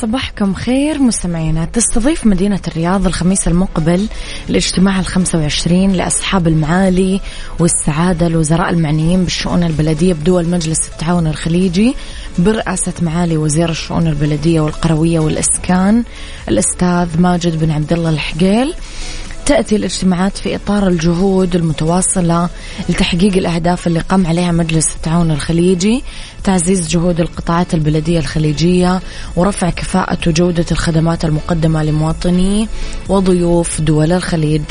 صباحكم خير مستمعينا. تستضيف مدينة الرياض الخميس المقبل الاجتماع الخمسة وعشرين لأصحاب المعالي والسعادة الوزراء المعنيين بالشؤون البلدية بدول مجلس التعاون الخليجي برئاسة معالي وزير الشؤون البلدية والقروية والإسكان الأستاذ ماجد بن عبد الله الحقيل. تأتي الاجتماعات في إطار الجهود المتواصلة لتحقيق الأهداف اللي قام عليها مجلس التعاون الخليجي تعزيز جهود القطاعات البلدية الخليجية ورفع كفاءة وجودة الخدمات المقدمة لمواطني وضيوف دول الخليج.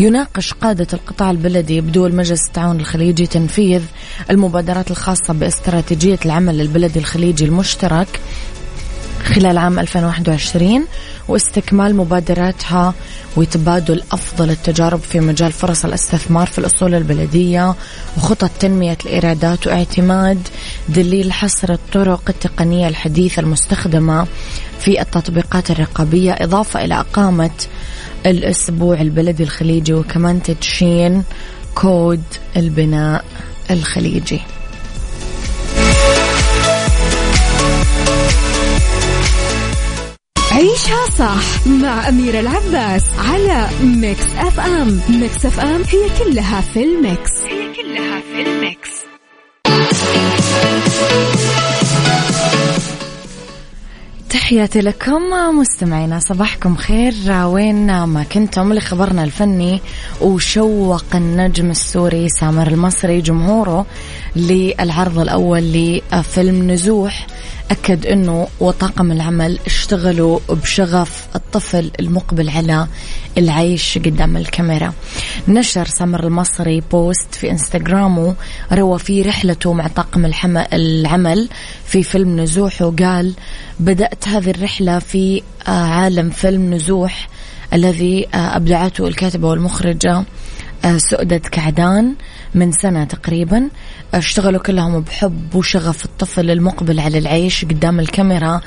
يناقش قادة القطاع البلدي بدول مجلس التعاون الخليجي تنفيذ المبادرات الخاصة باستراتيجية العمل البلدي الخليجي المشترك خلال عام 2021 واستكمال مبادراتها وتبادل أفضل التجارب في مجال فرص الاستثمار في الأصول البلدية وخطط تنمية الإيرادات واعتماد دليل حصر الطرق التقنية الحديثة المستخدمة في التطبيقات الرقابية إضافة إلى إقامة الأسبوع البلدي الخليجي وكمان تدشين كود البناء الخليجي. عيشها صح مع أميرة العباس على Mix FM. Mix FM هي كلها في ال Mix. هي كلها في ال Mix. تحياتي لكم مستمعينا صباحكم خير. وين ما كنتم لخبرنا الفني وشوق النجم السوري سامر المصري جمهوره للعرض الأول لفيلم نزوح. أكد أنه وطاقم العمل اشتغلوا بشغف الطفل المقبل على العيش قدام الكاميرا. نشر سمر المصري بوست في إنستغرامه روى فيه رحلته مع طاقم العمل في فيلم نزوح وقال بدأت هذه الرحلة في عالم فيلم نزوح الذي أبدعته الكاتبة والمخرجة سؤدد كعدان من سنة تقريبا. أشتغلوا كلهم بحب وشغف. الطفل المقبل على العيش قدام الكاميرا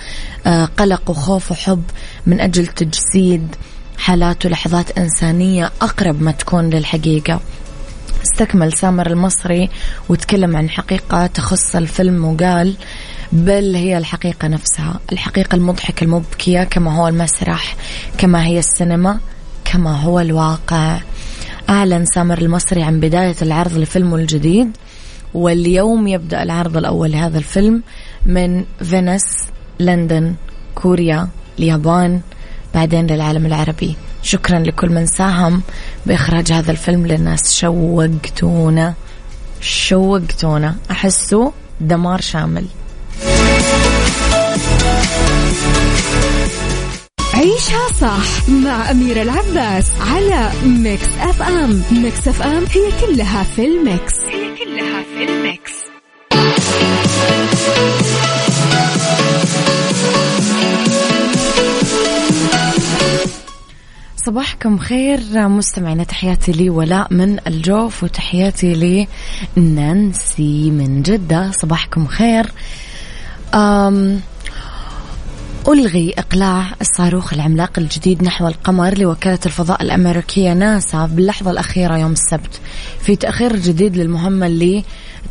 آه، قلق وخوف وحب من أجل تجسيد حالات ولحظات إنسانية أقرب ما تكون للحقيقة. استكمل سامر المصري وتكلم عن حقيقة تخص الفيلم وقال بل هي الحقيقة نفسها. الحقيقة المضحكة المبكية كما هو المسرح كما هي السينما كما هو الواقع. أعلن سامر المصري عن بداية العرض لفيلمه الجديد. واليوم يبدأ العرض الأول لهذا الفيلم من فينيس لندن كوريا اليابان بعدين للعالم العربي. شكرا لكل من ساهم بإخراج هذا الفيلم للناس. شوقتونا شوقتونا. أحسه دمار شامل. عيشها صح مع أميرة العباس على Mix FM. Mix FM هي كلها في ال Mix. كلها في صباحكم خير مستمعينا تحياتي لي ولاء من الجوف وتحياتي لي نانسي من جدة. صباحكم خير. أم ألغي إقلاع الصاروخ العملاق الجديد نحو القمر لوكالة الفضاء الأمريكية ناسا باللحظة الأخيرة يوم السبت. في تأخير جديد للمهمة اللي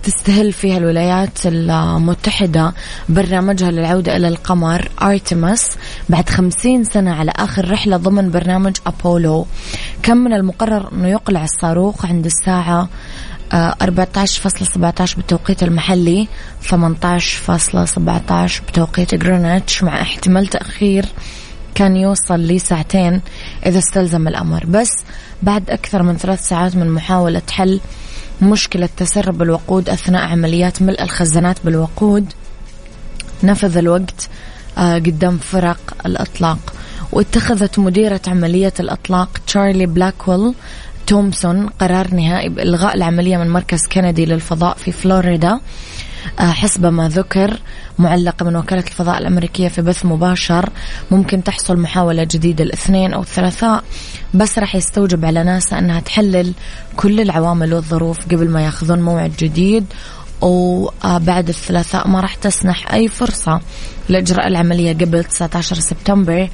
تستهل فيها الولايات المتحدة برنامجها للعودة إلى القمر أرتمس بعد خمسين سنة على آخر رحلة ضمن برنامج أبولو. كم من المقرر أنه يقلع الصاروخ عند الساعة 14.17 بالتوقيت المحلي 18.17 بتوقيت جرينتش مع احتمال تأخير كان يوصل لساعتين إذا استلزم الأمر. بس بعد أكثر من ثلاث ساعات من محاولة حل مشكلة تسرب الوقود أثناء عمليات ملء الخزانات بالوقود نفذ الوقت آه، قدام فرق الإطلاق. واتخذت مديرة عملية الإطلاق تشارلي بلاكويل تومسون قرار نهائي بإلغاء العملية من مركز كندي للفضاء في فلوريدا. آه، حسب ما ذكر معلقة من وكالة الفضاء الأمريكية في بث مباشر ممكن تحصل محاولة جديدة الاثنين أو الثلاثاء بس راح يستوجب على ناسا أنها تحلل كل العوامل والظروف قبل ما ياخذون موعد جديد وبعد الثلاثاء ما راح تسنح أي فرصة لإجراء العملية قبل 19 سبتمبر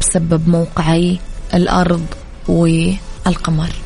بسبب موقعي الأرض والقمر.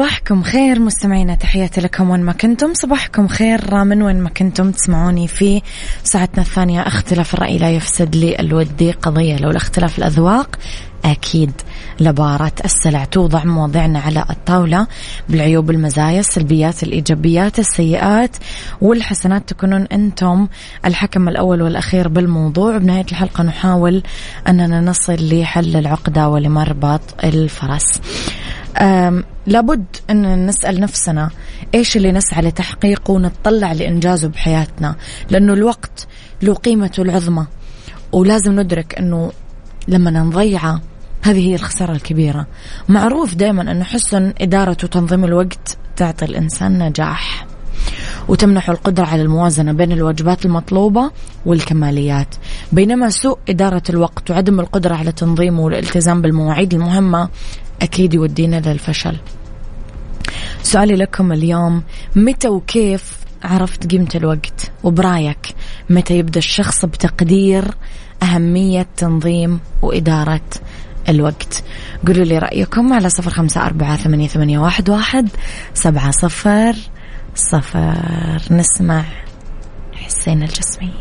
صباحكم خير مستمعينا تحياتي لكم وين ما كنتم. صباحكم خير من وين ما كنتم تسمعوني في ساعتنا الثانية. اختلاف الرأي لا يفسد لي الودي قضية لو الاختلاف الأذواق أكيد لبارة السلع. توضع مواضيعنا على الطاولة بالعيوب المزايا السلبيات الإيجابيات السيئات والحسنات. تكونون أنتم الحكم الأول والأخير بالموضوع. بنهاية الحلقة نحاول أننا نصل لحل العقدة ولمربط الفرس. لابد أن نسأل نفسنا إيش اللي نسعى لتحقيقه ونتطلع لإنجازه بحياتنا؟ لأنه الوقت له قيمته العظمى ولازم ندرك أنه لما نضيعه هذه هي الخسارة الكبيرة. معروف دائما أن حسن إدارة وتنظيم الوقت تعطي الإنسان نجاح. وتمنح القدرة على الموازنة بين الواجبات المطلوبة والكماليات. بينما سوء إدارة الوقت وعدم القدرة على تنظيمه والالتزام بالمواعيد المهمة أكيد يودينا للفشل سؤالي لكم اليوم متى وكيف عرفت قيمة الوقت؟ وبرايك متى يبدأ الشخص بتقدير أهمية تنظيم وإدارة الوقت؟ قولوا لي رأيكم على صفر خمسة أربعة ثمانية, ثمانية واحد, واحد سبعة صفر صفر. نسمع حسين الجسمي.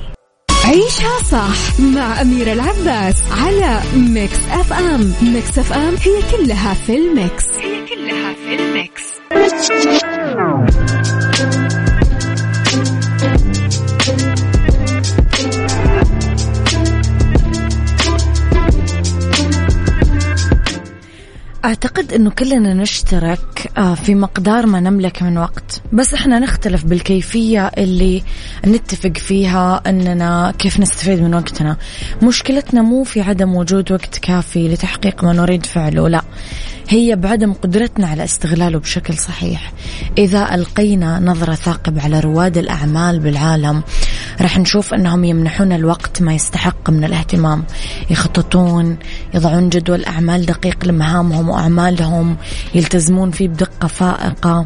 عيشها صح مع أميرة العباس على Mix FM. Mix FM هي كلها في ال Mix. هي كلها أنه كلنا نشترك آه، في مقدار ما نملك من وقت. بس إحنا نختلف بالكيفية اللي نتفق فيها أننا كيف نستفيد من وقتنا. مشكلتنا مو في عدم وجود وقت كافي لتحقيق ما نريد فعله لا. هي بعدم قدرتنا على استغلاله بشكل صحيح. إذا ألقينا نظرة ثاقب على رواد الأعمال بالعالم رح نشوف أنهم يمنحون الوقت ما يستحق من الاهتمام. يخططون يضعون جدول أعمال دقيق لمهامهم وأعمالهم يلتزمون فيه بدقة فائقة.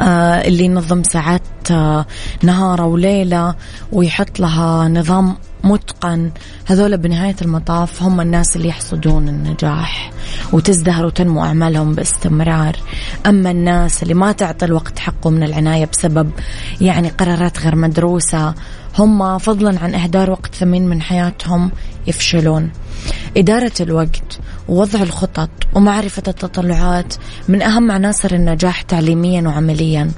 اللي ينظم ساعات آه نهاره وليلة ويحط لها نظام متقن. هذول بنهاية المطاف هم الناس اللي يحصدون النجاح وتزدهر وتنمو أعمالهم باستمرار. أما الناس اللي ما تعطي الوقت حقه من العناية بسبب يعني قرارات غير مدروسة هم فضلا عن إهدار وقت ثمين من حياتهم يفشلون. إدارة الوقت. ووضع الخطط ومعرفة التطلعات من أهم عناصر النجاح تعليميا وعمليا.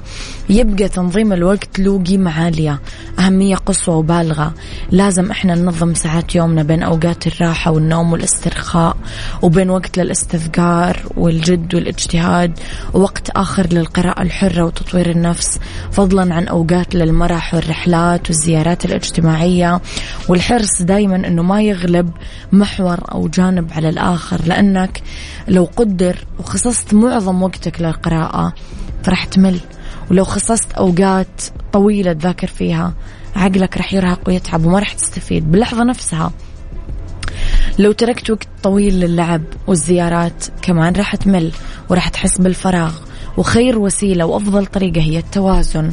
يبقى تنظيم الوقت له قيمة عالية أهمية قصوى وبالغة. لازم إحنا ننظم ساعات يومنا بين أوقات الراحة والنوم والاسترخاء وبين وقت للاستذكار والجد والاجتهاد ووقت آخر للقراءة الحرة وتطوير النفس فضلا عن أوقات للمرح والرحلات والزيارات الاجتماعية. والحرص دايما أنه ما يغلب محور أو جانب على الآخر. لأنك لو قدر وخصصت معظم وقتك للقراءة فرح تمل. ولو خصصت أوقات طويلة تذاكر فيها عقلك رح يرهق ويتعب وما رح تستفيد. باللحظة نفسها لو تركت وقت طويل للعب والزيارات كمان راح تمل وراح تحس بالفراغ. وخير وسيلة وأفضل طريقة هي التوازن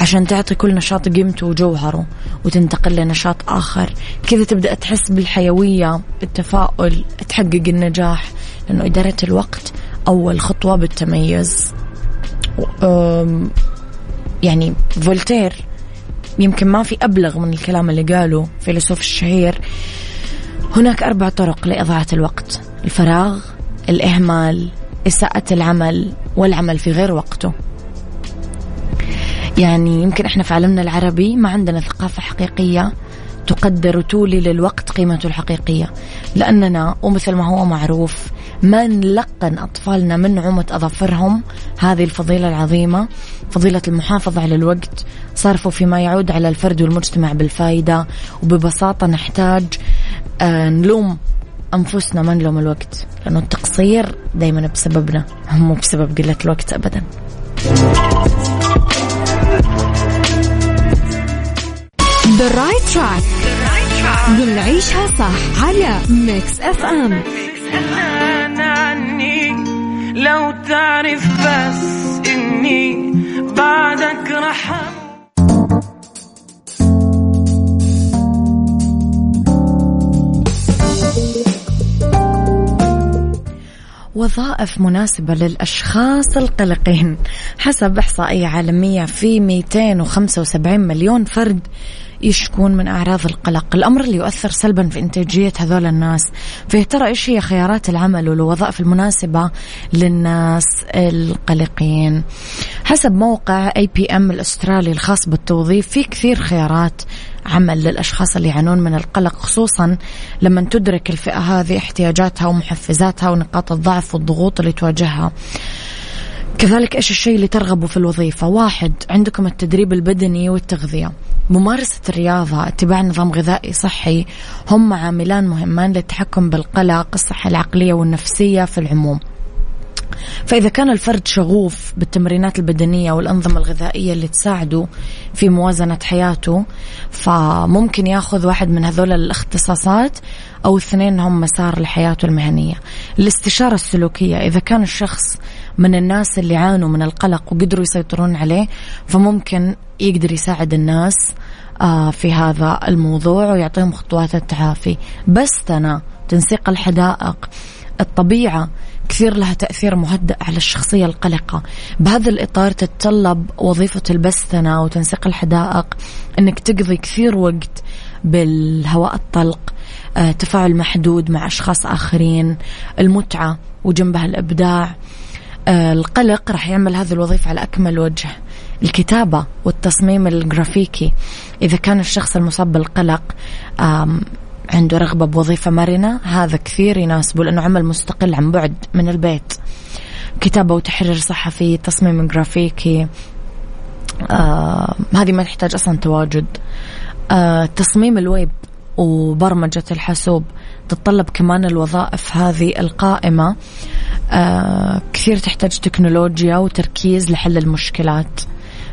عشان تعطي كل نشاط قيمته وجوهره وتنتقل لنشاط آخر. كذا تبدأ تحس بالحيوية بالتفاؤل تحقق النجاح لأنه إدارة الوقت أول خطوة بالتميز. يعني فولتير يمكن ما في أبلغ من الكلام اللي قاله فيلسوف الشهير. هناك أربع طرق لإضاعة الوقت الفراغ الإهمال إساءة العمل والعمل في غير وقته. يعني يمكن إحنا في عالمنا العربي ما عندنا ثقافة حقيقية تقدر وتولي للوقت قيمته الحقيقية. لأننا ومثل ما هو معروف ما نلقن أطفالنا من نعومة أظافرهم. هذه الفضيلة العظيمة فضيلة المحافظة على الوقت. صرفه فيما يعود على الفرد والمجتمع بالفائدة وببساطة نحتاج آه، نلوم أنفسنا ما نلوم الوقت لأنه التقصير دايما بسببنا مو بسبب قلة الوقت أبدا. The right track. ضمن عيشها صح على Mix FM عني لو تعرف بس إني بعدك رح وظائف مناسبة للأشخاص القلقين. حسب إحصائية عالمية في 275 مليون فرد يشكون من أعراض القلق. الأمر اللي يؤثر سلبا في إنتاجية هذول الناس. فيه ترى إيش هي خيارات العمل والوظائف المناسبة للناس القلقين؟ حسب موقع اي بي ام الأسترالي الخاص بالتوظيف في كثير خيارات عمل للأشخاص اللي يعانون من القلق خصوصا لما تدرك الفئة هذه احتياجاتها ومحفزاتها ونقاط الضعف والضغوط اللي تواجهها كذلك إيش الشيء اللي ترغبوا في الوظيفة؟ واحد عندكم التدريب البدني والتغذية، ممارسة الرياضة، اتباع نظام غذائي صحي هم عاملان مهمان للتحكم بالقلق، الصحة العقلية والنفسية في العموم. فإذا كان الفرد شغوف بالتمرينات البدنية والأنظمة الغذائية اللي تساعده في موازنة حياته فممكن ياخذ واحد من هذول الاختصاصات أو اثنين هم مسار لحياته المهنية. الاستشارة السلوكية إذا كان الشخص من الناس اللي عانوا من القلق وقدروا يسيطرون عليه فممكن يقدر يساعد الناس آه، في هذا الموضوع ويعطيهم خطوات التعافي. بس أنا تنسيق الحدائق الطبيعة كثير لها تأثير مهدئ على الشخصية القلقة. بهذا الإطار تتطلب وظيفة البستنة وتنسيق الحدائق أنك تقضي كثير وقت بالهواء الطلق آه، تفاعل محدود مع أشخاص آخرين المتعة وجنبها الإبداع. آه، القلق راح يعمل هذه الوظيفة على أكمل وجه. الكتابة والتصميم الجرافيكي إذا كان الشخص المصاب بالقلق عنده رغبة بوظيفة مرنة. هذا كثير يناسبه لأنه عمل مستقل عن بعد من البيت. كتابة وتحرير صحفي تصميم جرافيكي. آه هذه ما تحتاج أصلا تواجد. آه تصميم الويب وبرمجة الحاسوب. تتطلب كمان الوظائف هذه القائمة. آه كثير تحتاج تكنولوجيا وتركيز لحل المشكلات.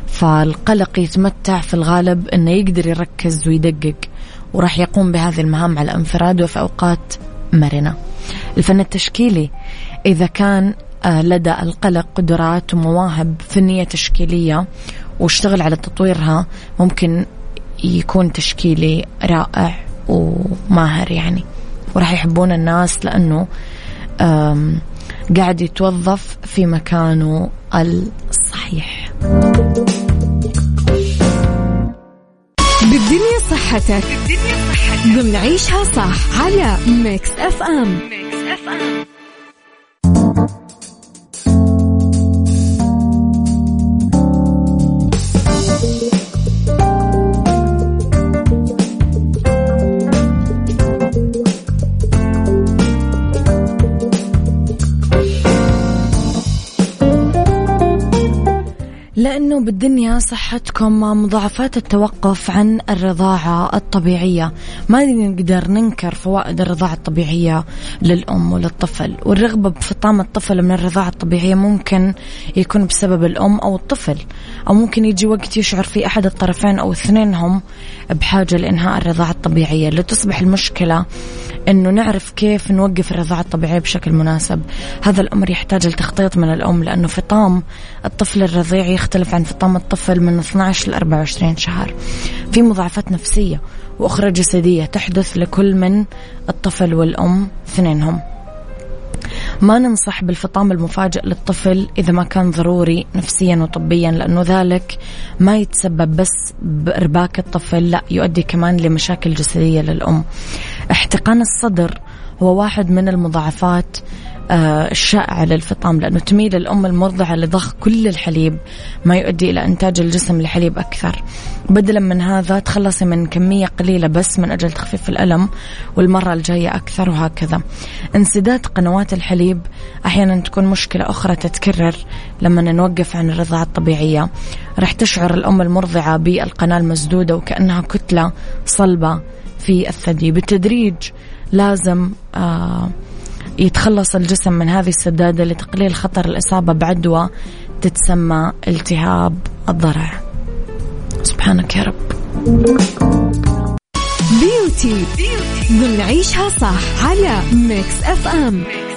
فالقلق يتمتع في الغالب إنه يقدر يركز ويدقق. وراح يقوم بهذه المهام على انفراد وفي اوقات مرنة. الفن التشكيلي إذا كان آه، لدى القلق قدرات ومواهب فنية تشكيلية واشتغل على تطويرها ممكن يكون تشكيلي رائع وماهر يعني وراح يحبون الناس لأنه قاعد يتوظف في مكانه الصحيح صحتك بالدنيا صحتك ضمن عيشها صح على Mix FM Mix FM لأنه بالدنيا صحتكم مضاعفات التوقف عن الرضاعة الطبيعية. ما نقدر ننكر فوائد الرضاعة الطبيعية للأم وللطفل. والرغبة بفطام الطفل من الرضاعة الطبيعية ممكن يكون بسبب الأم أو الطفل. أو ممكن يجي وقت يشعر فيه أحد الطرفين أو اثنينهم بحاجة لإنهاء الرضاعة الطبيعية. لتصبح المشكلة أنه نعرف كيف نوقف الرضاعة الطبيعية بشكل مناسب. هذا الأمر يحتاج لتخطيط من الأم لأنه فطام الطفل الرضيع يختلف عن فطام الطفل من 12 ل 24 شهر. في مضاعفات نفسية وأخرى جسدية تحدث لكل من الطفل والأم اثنينهم. ما ننصح بالفطام المفاجئ للطفل إذا ما كان ضروري نفسيا وطبيا لأنه ذلك ما يتسبب بس بإرباك الطفل لا يؤدي كمان لمشاكل جسدية للأم. احتقان الصدر هو واحد من المضاعفات الشائعة للفطام لأنه تميل الأم المرضعة لضخ كل الحليب ما يؤدي إلى إنتاج الجسم لحليب أكثر. بدلا من هذا تخلصي من كمية قليلة بس من أجل تخفيف الألم والمرة الجاية أكثر وهكذا. انسداد قنوات الحليب أحيانا تكون مشكلة أخرى تتكرر لما نوقف عن الرضاعة الطبيعية. راح تشعر الأم المرضعة بالقناة المسدودة وكأنها كتلة صلبة في الثدي. بالتدريج لازم آه يتخلص الجسم من هذه السدادة لتقليل خطر الإصابة بعدوى تتسمى التهاب الضرع. سبحانك يا رب. Beauty. بنعيشها صح على Mix FM. Mix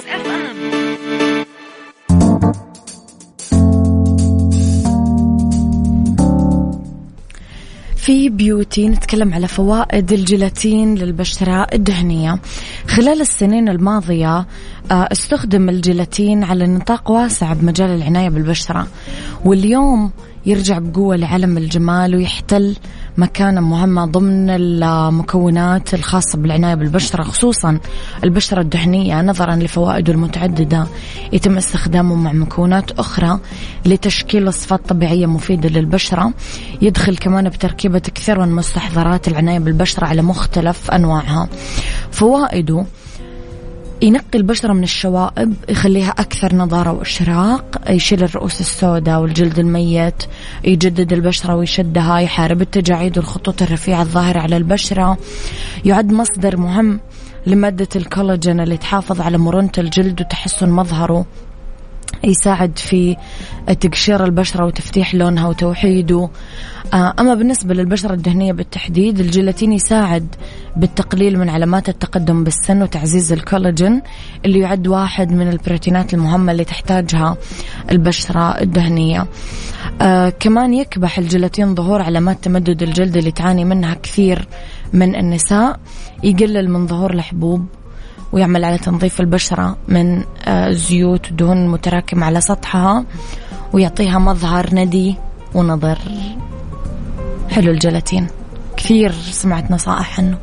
في بيوتي نتكلم على فوائد الجيلاتين للبشرة الدهنية. خلال السنين الماضية آه، استخدم الجيلاتين على نطاق واسع بمجال العناية بالبشرة. واليوم يرجع بقوة لعالم الجمال ويحتل مكانة مهمة ضمن المكونات الخاصة بالعناية بالبشرة خصوصا البشرة الدهنية نظرا لفوائده المتعددة. يتم استخدامه مع مكونات أخرى لتشكيل وصفات طبيعية مفيدة للبشرة. يدخل كمان بتركيبة كثير من مستحضرات العناية بالبشرة على مختلف أنواعها. فوائده ينقي البشرة من الشوائب يخليها أكثر نضارة وإشراق يشيل الرؤوس السوداء والجلد الميت يجدد البشرة ويشدها يحارب التجاعيد والخطوط الرفيعة الظاهرة على البشرة. يعد مصدر مهم لمادة الكولاجين اللي تحافظ على مرونة الجلد وتحسن مظهره. يساعد في تقشير البشرة وتفتيح لونها وتوحيده. آه، أما بالنسبة للبشرة الدهنية بالتحديد الجيلاتين يساعد بالتقليل من علامات التقدم بالسن وتعزيز الكولاجين اللي يعد واحد من البروتينات المهمة اللي تحتاجها البشرة الدهنية. آه كمان يكبح الجيلاتين ظهور علامات تمدد الجلد اللي تعاني منها كثير من النساء يقلل من ظهور الحبوب ويعمل على تنظيف البشرة من آه، والدهون المتراكمة على سطحها ويعطيها مظهر ندي ونظر. حلو الجلاتين كثير سمعت نصائح عنه